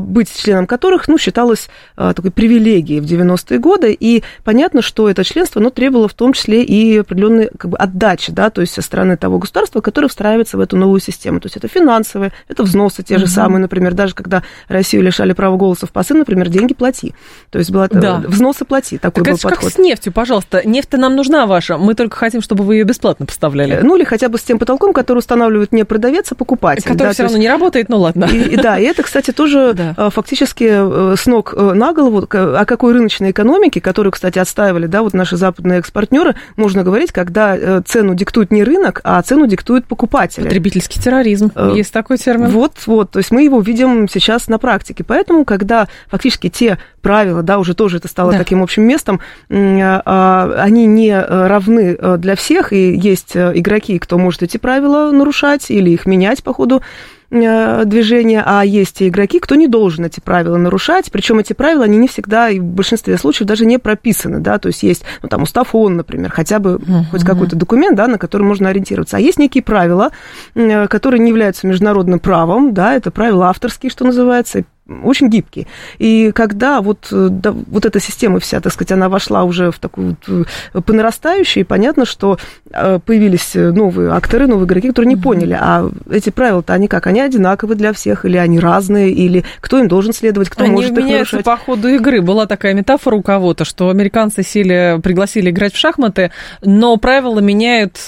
быть членом которых, ну, считалось а, такой привилегией в 90-е годы, и понятно, что это членство, оно требовало в том числе и определенной как бы, отдачи, да, то есть со стороны того государства, которое встраивается в эту новую систему. То есть это финансовые, это взносы те же угу. самые, например, даже когда Россию лишали права голоса в ПАСы, например, деньги плати. То есть была да. взносы плати, такой так был это подход. как с нефтью, пожалуйста. Нефть-то нам нужна ваша, мы только хотим, чтобы вы ее бесплатно поставляли. Ну, или хотя бы с тем потолком, который устанавливает не продавец, а покупатель. Который да, все равно есть... не работает, ну ладно. И, и, да, и это, кстати, тоже да. А, фактически Э, с ног э, на голову, о какой рыночной экономике, которую, кстати, отстаивали, да, вот наши западные экспортнеры, можно говорить, когда э, цену диктует не рынок, а цену диктует покупатель. Потребительский терроризм, есть такой термин. Вот, вот, то есть мы его видим сейчас на практике. Поэтому, когда фактически те правила, да, уже тоже это стало да. таким общим местом, а, а, они не равны для всех, и есть игроки, кто может эти правила нарушать или их менять по ходу Э, движения, а есть и игроки, кто не должен эти правила нарушать, причем эти правила, они не всегда, и в большинстве случаев даже не прописаны, да, то есть есть, ну, там, устав ООН, например, хотя бы uh-huh. хоть какой-то документ, да, на который можно ориентироваться, а есть некие правила, э, которые не являются международным правом, да, это правила авторские, что называется, очень гибкий. И когда вот, э, да, вот эта система вся, так сказать, она вошла уже в такую вот э, по нарастающей, понятно, что э, появились новые акторы, новые игроки, которые не mm-hmm. поняли, а эти правила-то они как? Они одинаковы для всех, или они разные, или кто им должен следовать, кто они может их нарушать? по ходу игры. Была такая метафора у кого-то, что американцы сели, пригласили играть в шахматы, но правила меняют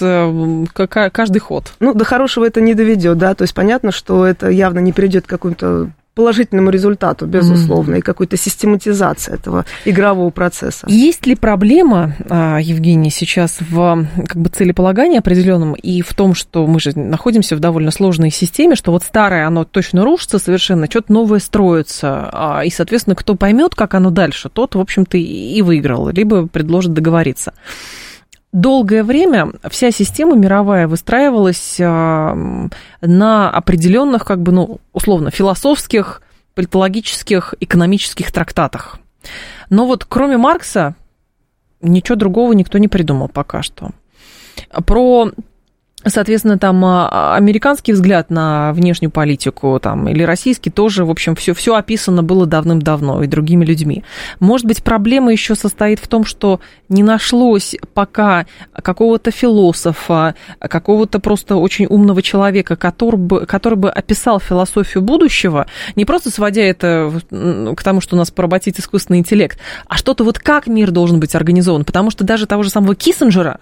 каждый ход. Ну, до хорошего это не доведет, да, то есть понятно, что это явно не придет к какому-то положительному результату, безусловно, mm. и какой-то систематизации этого игрового процесса. Есть ли проблема, а, Евгений, сейчас в как бы целеполагании определенном и в том, что мы же находимся в довольно сложной системе, что вот старое, оно точно рушится совершенно, что-то новое строится, а, и, соответственно, кто поймет, как оно дальше, тот, в общем-то, и выиграл, либо предложит договориться долгое время вся система мировая выстраивалась а, на определенных, как бы, ну, условно, философских, политологических, экономических трактатах. Но вот кроме Маркса ничего другого никто не придумал пока что. Про Соответственно, там а, американский взгляд на внешнюю политику там, или российский тоже, в общем, все, все описано было давным-давно и другими людьми. Может быть, проблема еще состоит в том, что не нашлось пока какого-то философа, какого-то просто очень умного человека, который бы, который бы описал философию будущего, не просто сводя это к тому, что у нас поработит искусственный интеллект, а что-то вот как мир должен быть организован. Потому что даже того же самого Киссинджера,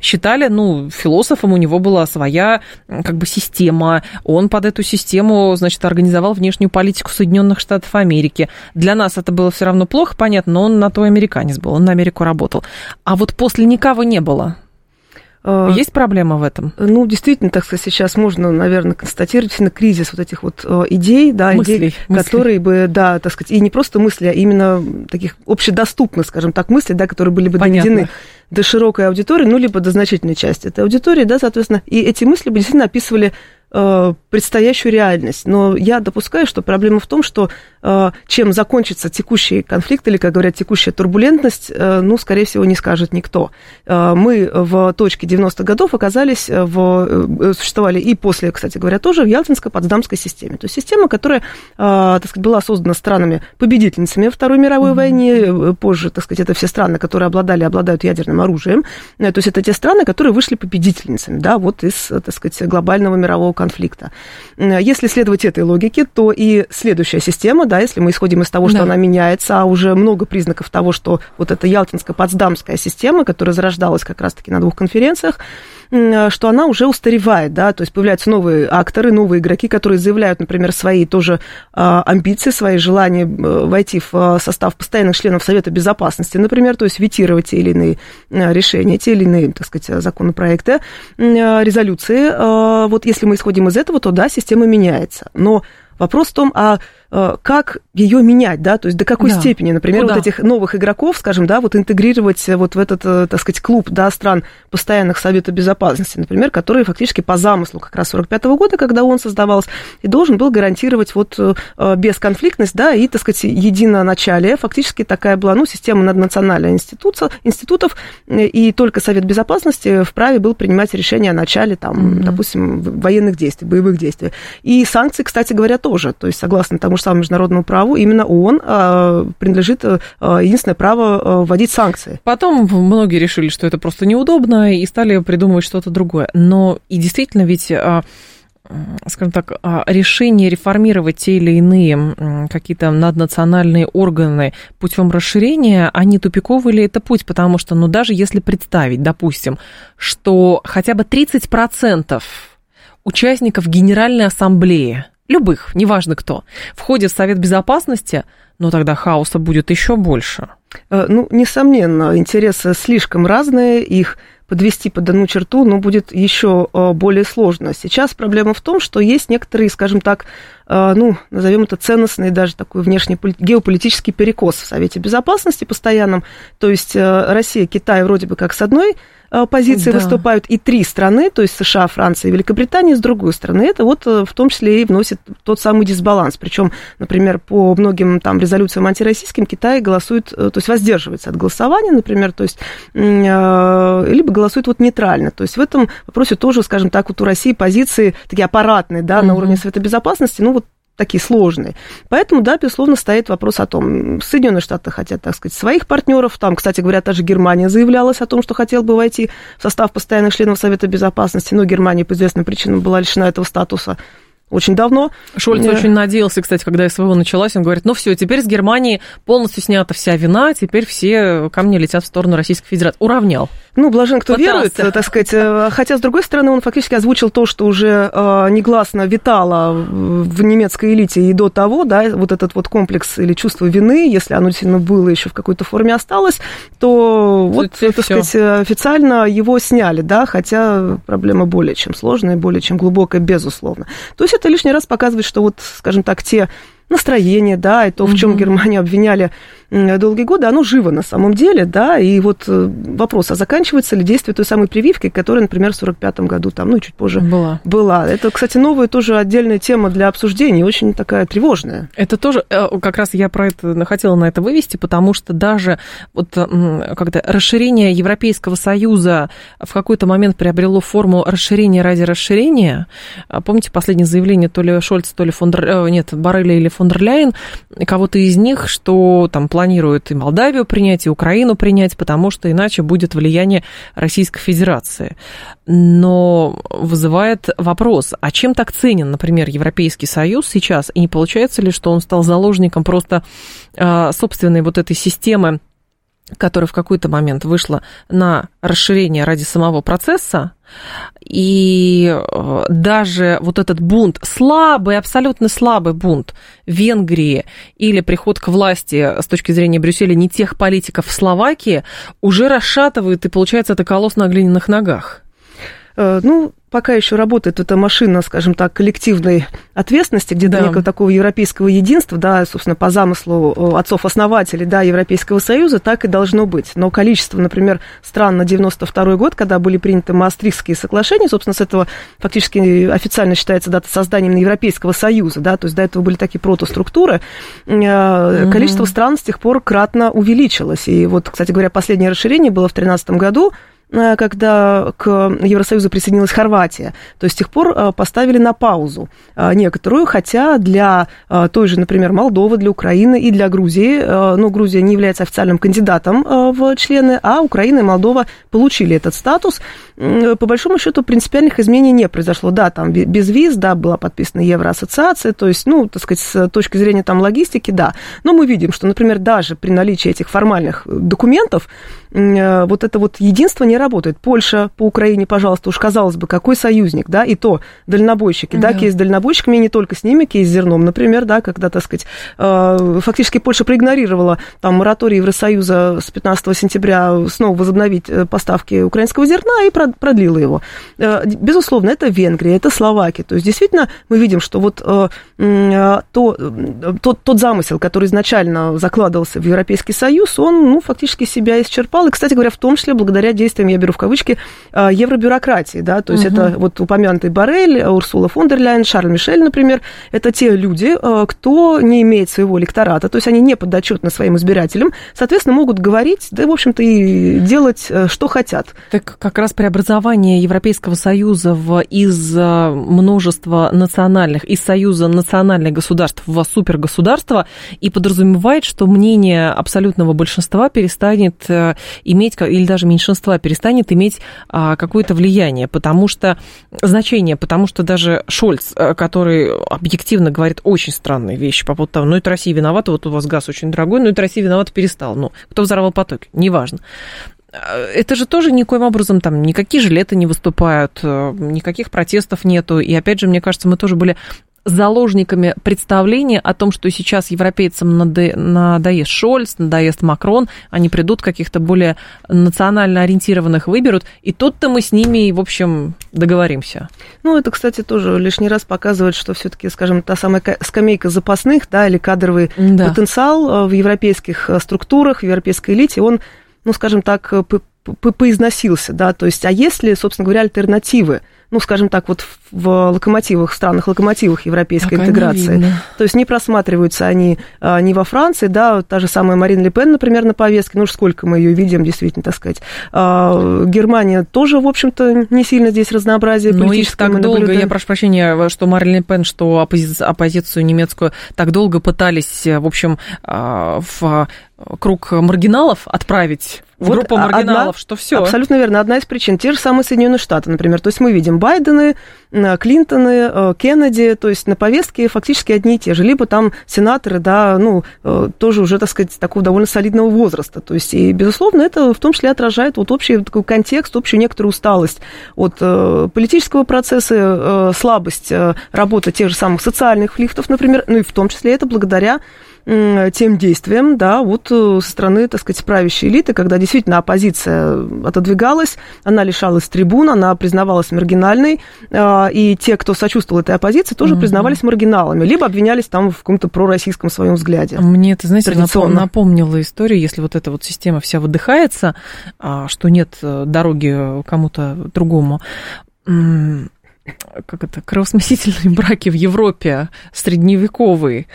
считали, ну, философом у него была своя как бы система, он под эту систему, значит, организовал внешнюю политику Соединенных Штатов Америки. Для нас это было все равно плохо, понятно, но он на то американец был, он на Америку работал. А вот после никого не было. А, Есть проблема в этом? Ну, действительно, так сказать, сейчас можно, наверное, констатировать на кризис вот этих вот э, идей, да, мыслей, идей, мыслей. которые бы, да, так сказать, и не просто мысли, а именно таких общедоступных, скажем так, мыслей, да, которые были бы Понятно. доведены до широкой аудитории, ну, либо до значительной части этой аудитории, да, соответственно, и эти мысли бы действительно описывали Э, предстоящую реальность. Но я допускаю, что проблема в том, что э, чем закончится текущий конфликт или, как говорят, текущая турбулентность, э, ну, скорее всего, не скажет никто. Мы в точке 90-х годов оказались, в, существовали и после, кстати говоря, тоже в Ялтинско-Потсдамской системе. То есть система, которая, так сказать, была создана странами-победительницами Второй мировой mm-hmm. войне. Позже, так сказать, это все страны, которые обладали, обладают ядерным оружием. То есть это те страны, которые вышли победительницами, да, вот из, так сказать, глобального мирового конфликта конфликта. Если следовать этой логике, то и следующая система, да, если мы исходим из того, что да. она меняется, а уже много признаков того, что вот эта Ялтинско-Потсдамская система, которая зарождалась как раз-таки на двух конференциях, что она уже устаревает, да, то есть появляются новые акторы, новые игроки, которые заявляют, например, свои тоже а, амбиции, свои желания э, войти в а, состав постоянных членов Совета Безопасности, например, то есть ветировать те или иные э, решения, те или иные, так сказать, законопроекты, резолюции. Вот если мы исходим из этого, то да, система меняется. Но вопрос в том, а Э, как ее менять, да, то есть до какой да. степени, например, Куда? вот этих новых игроков, скажем, да, вот интегрировать вот в этот, э, так сказать, клуб, да, стран постоянных Совета Безопасности, например, которые фактически по замыслу как раз 45 -го года, когда он создавался, и должен был гарантировать вот э, бесконфликтность, да, и, так сказать, единоначалие, фактически такая была, ну, система наднациональная институция, институтов, и только Совет Безопасности вправе был принимать решения о начале, там, mm-hmm. допустим, военных действий, боевых действий. И санкции, кстати говоря, тоже, то есть согласно тому, самому международному праву, именно ООН а, принадлежит а, единственное право а, вводить санкции. Потом многие решили, что это просто неудобно, и стали придумывать что-то другое. Но и действительно ведь скажем так, решение реформировать те или иные какие-то наднациональные органы путем расширения, они тупиковый ли это путь? Потому что, ну, даже если представить, допустим, что хотя бы 30% участников Генеральной Ассамблеи любых, неважно кто, входит в Совет Безопасности, но тогда хаоса будет еще больше. Э, ну, несомненно, интересы слишком разные, их подвести под одну черту, но будет еще э, более сложно. Сейчас проблема в том, что есть некоторые, скажем так, ну, назовем это ценностный даже такой внешний геополитический перекос в Совете Безопасности постоянном. То есть Россия, Китай вроде бы как с одной Э, позиции да. выступают и три страны, то есть США, Франция и Великобритания с другой стороны. Это вот э, в том числе и вносит тот самый дисбаланс. Причем, например, по многим там резолюциям антироссийским Китай голосует, э, то есть воздерживается от голосования, например, то есть либо голосует вот нейтрально. То есть в этом вопросе тоже, скажем так, вот у России позиции такие аппаратные, да, угу. на уровне Совета Безопасности, ну такие сложные. Поэтому, да, безусловно, стоит вопрос о том, Соединенные Штаты хотят, так сказать, своих партнеров. Там, кстати говоря, та же Германия заявлялась о том, что хотела бы войти в состав постоянных членов Совета Безопасности, но Германия по известным причинам была лишена этого статуса очень давно. Шольц очень надеялся, кстати, когда СВО началась, он говорит, ну все, теперь с Германии полностью снята вся вина, теперь все камни летят в сторону Российской Федерации. Уравнял. Ну, блажен, кто Пытался. верует, так сказать. Э, хотя, с другой стороны, он фактически озвучил то, что уже э, негласно витало в немецкой элите и до того, да, вот этот вот комплекс или чувство вины, если оно действительно было еще в какой-то форме осталось, то Тут вот, так всё. сказать, официально его сняли, да, хотя проблема более чем сложная, более чем глубокая, безусловно. То есть это лишний раз показывает, что вот, скажем так, те настроения, да, и то, в чем Германию обвиняли долгие годы, оно живо на самом деле, да, и вот э, вопрос, а заканчивается ли действие той самой прививки, которая, например, в 45 году там, ну, чуть позже была. была. Это, кстати, новая тоже отдельная тема для обсуждения, очень такая тревожная. Это тоже, э, как раз я про это хотела на это вывести, потому что даже вот когда расширение Европейского Союза в какой-то момент приобрело форму расширения ради расширения, а помните последнее заявление то ли Шольца, то ли фон дер... нет, Барреля или фон дер Ляйен, кого-то из них, что там планируют и Молдавию принять, и Украину принять, потому что иначе будет влияние Российской Федерации. Но вызывает вопрос, а чем так ценен, например, Европейский Союз сейчас, и не получается ли, что он стал заложником просто а, собственной вот этой системы которая в какой-то момент вышла на расширение ради самого процесса, и э, даже вот этот бунт, слабый, абсолютно слабый бунт Венгрии или приход к власти с точки зрения Брюсселя не тех политиков в Словакии уже расшатывает, и получается это колосс на глиняных ногах. Э, ну, пока еще работает эта машина, скажем так, коллективной ответственности, где-то да. некого такого европейского единства, да, собственно, по замыслу э, отцов-основателей, да, Европейского Союза, так и должно быть. Но количество, например, стран на 92 год, когда были приняты Маастрихтские соглашения, собственно, с этого фактически официально считается дата созданием Европейского Союза, да, то есть до этого были такие протоструктуры, угу. количество стран с тех пор кратно увеличилось. И вот, кстати говоря, последнее расширение было в 2013 году, Э, когда к Евросоюзу присоединилась Хорватия, то с тех пор э, поставили на паузу э, некоторую, хотя для той же, например, Молдовы, для Украины и для Грузии, ну, Грузия не является официальным кандидатом в члены, а Украина и Молдова получили этот статус. По большому счету принципиальных изменений не произошло. Да, там без виз, да, была подписана Евроассоциация, то есть, ну, так сказать, с точки зрения там логистики, да. Но мы видим, что, например, даже при наличии этих формальных документов, вот это вот единство не работает. Польша по Украине, пожалуйста, уж казалось бы, какой союзник, да, и то дальнобойщики, да, да кейс с дальнобойщиками, и не только с ними, кейс с зерном, например, да, когда, так сказать, э, фактически Польша проигнорировала там мораторий Евросоюза с 15 сентября снова возобновить э, поставки украинского зерна и продлила его. Э, безусловно, это Венгрия, это Словакия, то есть действительно мы видим, что вот то, тот, тот замысел, который изначально закладывался в Европейский Союз, он, ну, фактически себя исчерпал, и, кстати говоря, в том числе благодаря действиям я беру в кавычки, евробюрократии, да, то есть угу. это вот упомянутый Барель, Урсула фон дер Ляйен, Шарль Мишель, например, это те люди, кто не имеет своего лектората, то есть они не подотчетны своим избирателям, соответственно, могут говорить, да, в общем-то, и делать, э, что хотят. Так как раз преобразование Европейского Союза в, из э, множества национальных, из Союза национальных государств в супергосударство и подразумевает, что мнение абсолютного большинства перестанет э, иметь, или даже меньшинства перестанет иметь а, какое-то влияние, потому что значение, потому что даже Шольц, э, который объективно говорит очень странные вещи по поводу того, ну это Россия виновата, вот у вас газ очень дорогой, ну это Россия виновата, перестал, ну кто взорвал потоки, неважно это же тоже никоим образом там никакие жилеты не выступают, э, никаких протестов нету. И опять же, мне кажется, мы тоже были заложниками представления о том, что сейчас европейцам надоест Шольц, надоест Макрон, они придут каких-то более национально ориентированных выберут, и тут-то мы с ними, в общем, договоримся. Ну, это, кстати, тоже лишний раз показывает, что все-таки, скажем, та самая скамейка запасных, да, или кадровый да. потенциал э, в европейских э, структурах, в европейской элите, он, ну, скажем так, поизносился, да, то есть, а если, собственно говоря, альтернативы, ну, скажем так, вот в локомотивах, странах локомотивах европейской Пока интеграции. То есть не просматриваются они а, не во Франции, да, та же самая Марин Ле Пен, например, на повестке, ну уж сколько мы ее видим, действительно, так сказать. А, Германия тоже, в общем-то, не сильно здесь разнообразие ну, политическое. так долго, я прошу прощения, что Марин Ле Пен, что оппози- оппозицию немецкую так долго пытались, в общем, а, в круг маргиналов отправить в вот группу маргиналов, одна, что все. Абсолютно верно. Одна из причин. Те же самые Соединенные Штаты, например. То есть мы видим Байдены, э, Клинтоны, э, Кеннеди, то есть на повестке фактически одни и те же. Либо там сенаторы, да, ну, э, тоже уже, так сказать, такого довольно солидного возраста. То есть, и, безусловно, это в том числе отражает вот общий такой контекст, общую некоторую усталость от политического процесса, слабость работы тех же самых социальных лифтов, например, ну и в том числе это благодаря тем действиям, да, вот э, со стороны, так сказать, правящей элиты, когда действительно оппозиция отодвигалась, она лишалась трибун, она признавалась маргинальной, а, и те, кто сочувствовал этой оппозиции, тоже mm-hmm. признавались маргиналами, либо обвинялись там в каком-то пророссийском своем взгляде. Мне это, знаете, напомнило историю, если вот эта вот система вся выдыхается, а, что нет э, дороги кому-то другому как это, кровосмесительные браки в Европе средневековые,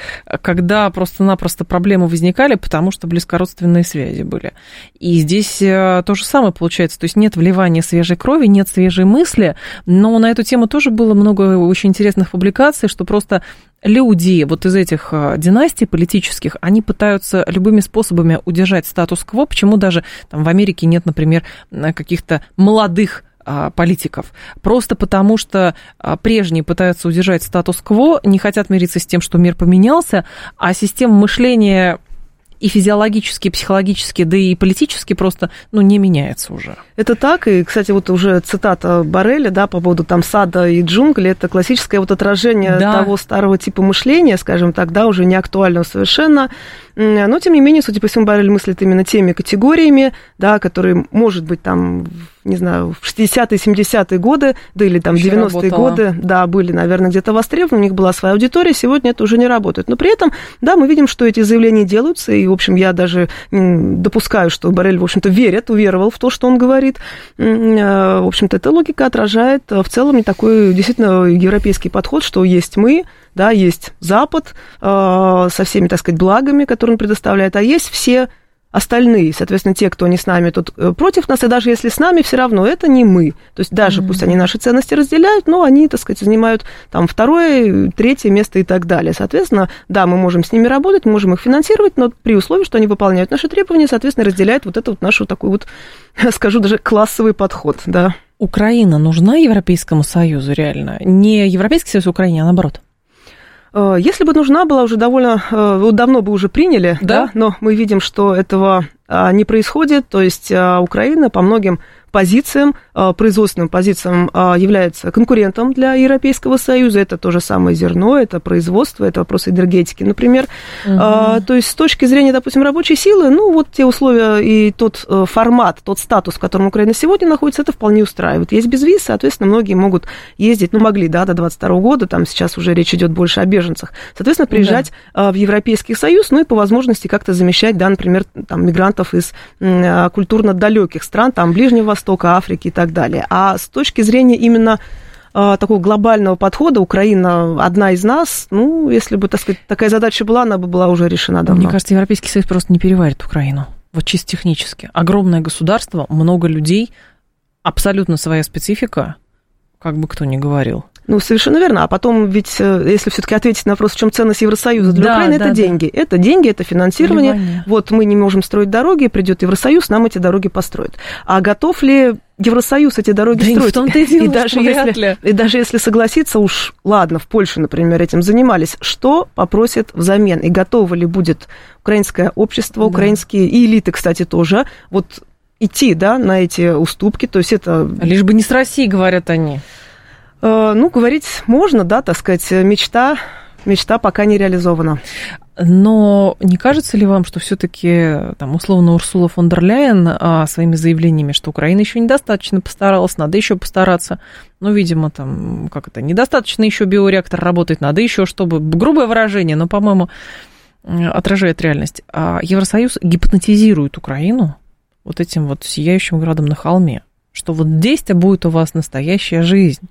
когда просто-напросто проблемы возникали, потому что близкородственные связи были. И здесь э, то же самое получается, то есть нет вливания свежей крови, нет свежей мысли, но на эту тему тоже было много очень интересных публикаций, что просто люди вот из этих э, династий политических, они пытаются любыми способами удержать статус-кво, почему даже там, в Америке нет, например, каких-то молодых политиков. Просто потому, что а, прежние пытаются удержать статус-кво, не хотят мириться с тем, что мир поменялся, а система мышления и физиологически, и психологически, да и политически просто, ну, не меняется уже. Это так, и, кстати, вот уже цитата Барреля, да, по поводу там сада и джунгли, это классическое вот отражение да. того старого типа мышления, скажем так, да, уже не актуального совершенно, но, тем не менее, судя по всему, Баррель мыслит именно теми категориями, да, которые, может быть, там, не знаю, в 60-е, 70-е годы, да или там 90-е годы, да, были, наверное, где-то востребованы, у них была своя аудитория, сегодня это уже не работает. Но при этом, да, мы видим, что эти заявления делаются, и, в общем, я даже допускаю, что Баррель, в общем-то, верит, уверовал в то, что он говорит. Э, в общем-то, эта логика отражает э, в целом не такой действительно европейский подход, что есть мы, да, есть Запад э, со всеми, так сказать, благами, которые он предоставляет, а есть все остальные, соответственно, те, кто не с нами, тут э, против нас, и даже если с нами, все равно это не мы. То есть даже mm-hmm. пусть они наши ценности разделяют, но они, так сказать, занимают там второе, третье место и так далее. Соответственно, да, мы можем с ними работать, можем их финансировать, но при условии, что они выполняют наши требования, соответственно, разделяют вот это вот наш вот такой вот, скажу даже, классовый подход, да. Украина нужна Европейскому Союзу реально? Не Европейский Союз Украине, а наоборот? Э, если бы нужна была, уже довольно э, давно бы уже приняли, да? да, но мы видим, что этого а, не происходит, то есть а, Украина по многим позициям, производственным позициям а, является конкурентом для Европейского Союза. Это то же самое зерно, это производство, это вопрос энергетики, например. Угу. То есть с точки зрения, допустим, рабочей силы, ну вот те условия и тот э, формат, тот статус, в котором Украина сегодня находится, это вполне устраивает. Есть безвиз, соответственно, многие могут ездить, ну могли, да, до 22 года, там сейчас уже речь идет больше о беженцах. Соответственно, приезжать да. в Европейский Союз, ну и по возможности как-то замещать, да, например, там, мигрантов из культурно далеких стран, там, Ближнего Востока, Африки и так далее. А с точки зрения именно а, такого глобального подхода Украина одна из нас, ну, если бы, так сказать, такая задача была, она бы была уже решена давно. Мне кажется, Европейский Союз просто не переварит Украину. Вот чисто технически. Огромное государство, много людей, абсолютно своя специфика, как бы кто ни говорил. Ну, совершенно верно. А потом ведь, э, если все-таки ответить на вопрос, в чем ценность Евросоюза для да, Украины, да, это да. деньги. Это деньги, это финансирование. Внимание. Вот мы не можем строить дороги, придет Евросоюз, нам эти дороги построит. А готов ли Евросоюз эти дороги да строить. В-то и, дело, и, даже если, ли. и даже если согласиться, уж ладно, в Польше, например, этим занимались, что попросят взамен? И готово ли будет украинское общество, да. украинские и элиты, кстати, тоже, вот идти, да, на эти уступки, то есть это... Лишь бы не с Россией, говорят они. Э, ну, говорить можно, да, так сказать, мечта, мечта пока не реализована. Но не кажется ли вам, что все-таки, там, условно, Урсула фон дер Ляйен а, своими заявлениями, что Украина еще недостаточно постаралась, надо еще постараться, ну, видимо, там, как это, недостаточно еще биореактор работает, надо еще, чтобы, грубое выражение, но, по-моему, отражает реальность. А Евросоюз гипнотизирует Украину вот этим вот сияющим градом на холме, что вот здесь-то будет у вас настоящая жизнь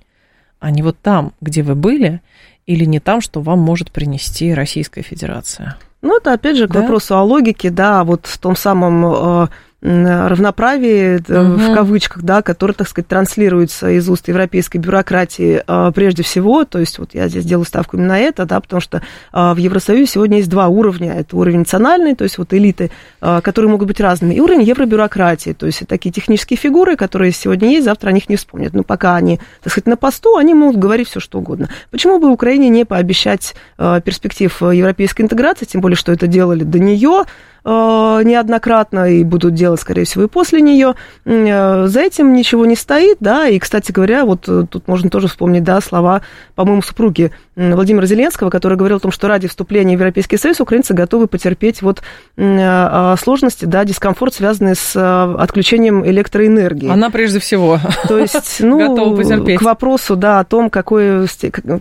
а не вот там, где вы были, или не там, что вам может принести Российская Федерация. Ну, это опять же к да? вопросу о логике, да, вот в том самом э, равноправии, угу. в кавычках, да, который, так сказать, транслируется из уст европейской бюрократии э, прежде всего, то есть вот я здесь делаю ставку именно на это, да, потому что э, в Евросоюзе сегодня есть два уровня, это уровень национальный, то есть вот элиты, которые могут быть разными, и уровень евробюрократии, то есть такие технические фигуры, которые сегодня есть, завтра о них не вспомнят, но пока они, так сказать, на посту, они могут говорить все что угодно. Почему бы Украине не пообещать перспектив европейской интеграции, тем более, что это делали до нее, неоднократно и будут делать, скорее всего, и после нее. За этим ничего не стоит, да, и, кстати говоря, вот тут можно тоже вспомнить, да, слова, по-моему, супруги Владимира Зеленского, который говорил о том, что ради вступления в Европейский Союз украинцы готовы потерпеть вот сложности, да, дискомфорт, связанный с отключением электроэнергии. Она прежде всего То есть, ну, к вопросу, да, о том, какой,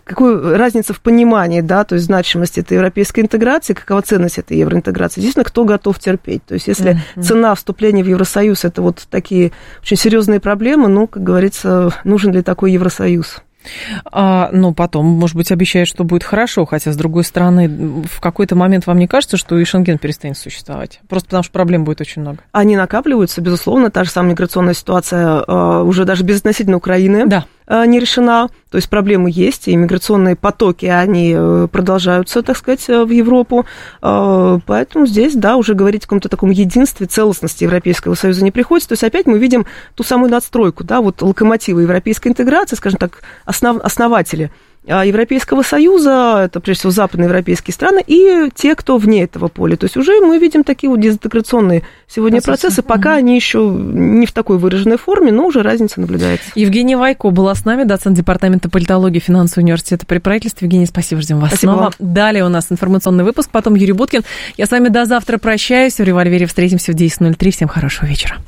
какую разница в понимании, да, то есть значимости этой европейской интеграции, какова ценность этой евроинтеграции. Действительно, кто готов терпеть. То есть, если mm-hmm. цена вступления в Евросоюз это вот такие очень серьезные проблемы, ну, как говорится, нужен ли такой Евросоюз? А, ну, потом, может быть, обещает, что будет хорошо, хотя, с другой стороны, в какой-то момент вам не кажется, что и Шенген перестанет существовать? Просто потому что проблем будет очень много. Они накапливаются, безусловно, та же самая миграционная ситуация а, уже даже безотносительно Украины. Да. Э, не решена. То есть проблемы есть, и миграционные потоки, они э, продолжаются, так сказать, э, в Европу. Поэтому здесь, да, уже говорить о каком-то таком единстве, целостности Европейского Союза не приходится. То есть опять мы видим ту самую надстройку, да, вот локомотивы европейской интеграции, скажем так, основ, основатели – Европейского Союза, это прежде всего западноевропейские страны, и те, кто вне этого поля. То есть уже мы видим такие вот дезинтеграционные сегодня процессы, процессы пока угу. они еще не в такой выраженной форме, но уже разница наблюдается. Евгения Вайко была с нами, доцент Департамента политологии финансового университета при правительстве. Евгения, спасибо, ждем вас спасибо снова. Вам. Далее у нас информационный выпуск, потом Юрий Буткин. Я с вами до завтра прощаюсь. В «Револьвере» встретимся в 10.03. Всем хорошего вечера.